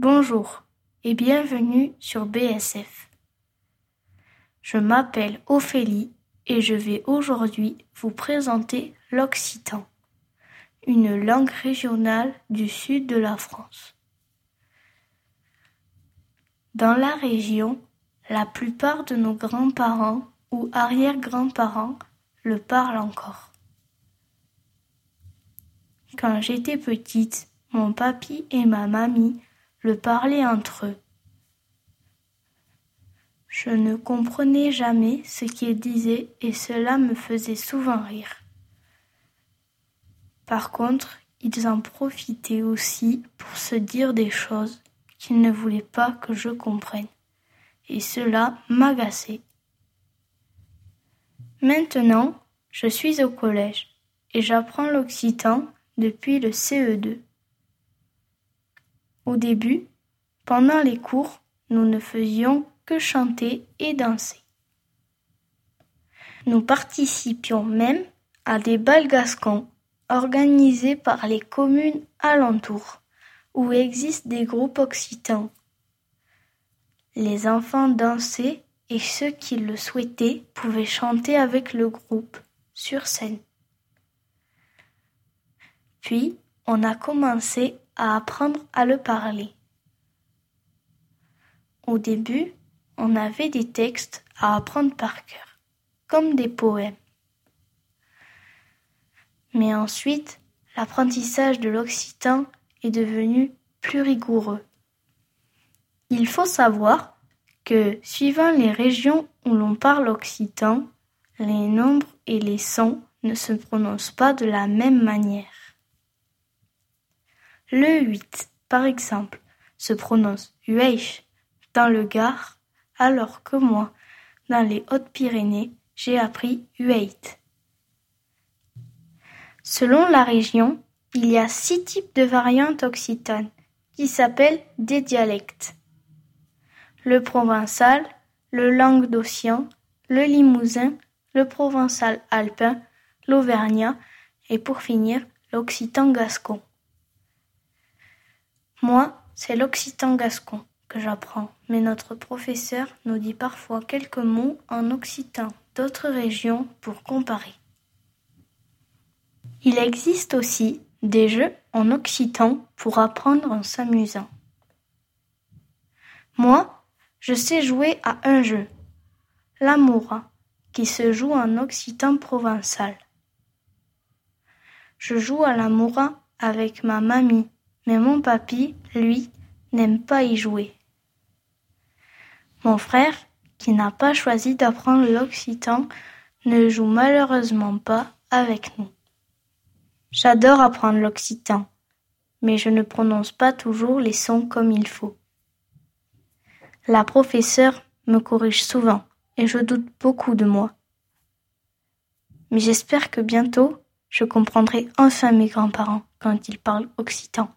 Bonjour et bienvenue sur BSF. Je m'appelle Ophélie et je vais aujourd'hui vous présenter l'occitan, une langue régionale du sud de la France. Dans la région, la plupart de nos grands-parents ou arrière-grands-parents le parlent encore. Quand j'étais petite, mon papy et ma mamie le parlaient entre eux. Je ne comprenais jamais ce qu'ils disaient et cela me faisait souvent rire. Par contre, ils en profitaient aussi pour se dire des choses qu'ils ne voulaient pas que je comprenne, et cela m'agaçait. Maintenant, je suis au collège et j'apprends l'occitan depuis le CE2. Au début, pendant les cours, nous ne faisions que chanter et danser. Nous participions même à des bals gascons organisés par les communes alentours, où existent des groupes occitans. Les enfants dansaient et ceux qui le souhaitaient pouvaient chanter avec le groupe sur scène. Puis, on a commencé à apprendre à le parler. Au début, on avait des textes à apprendre par cœur, comme des poèmes. Mais ensuite, l'apprentissage de l'occitan est devenu plus rigoureux. Il faut savoir que, suivant les régions où l'on parle occitan, les nombres et les sons ne se prononcent pas de la même manière. Le 8, par exemple, se prononce Hueich dans le Gard, alors que moi, dans les Hautes-Pyrénées, j'ai appris Hueit. Selon la région, il y a six types de variantes occitanes qui s'appellent des dialectes. Le provençal, le languedocien, le limousin, le provençal alpin, l'auvergnat et pour finir l'occitan gascon. Moi, c'est l'occitan gascon que j'apprends, mais notre professeur nous dit parfois quelques mots en occitan d'autres régions pour comparer. Il existe aussi des jeux en occitan pour apprendre en s'amusant. Moi, je sais jouer à un jeu, l'amoura, qui se joue en occitan provençal. Je joue à l'amoura avec ma mamie, mais mon papy, lui, n'aime pas y jouer. Mon frère, qui n'a pas choisi d'apprendre l'occitan, ne joue malheureusement pas avec nous. J'adore apprendre l'occitan, mais je ne prononce pas toujours les sons comme il faut. La professeure me corrige souvent et je doute beaucoup de moi. Mais j'espère que bientôt je comprendrai enfin mes grands-parents quand ils parlent occitan.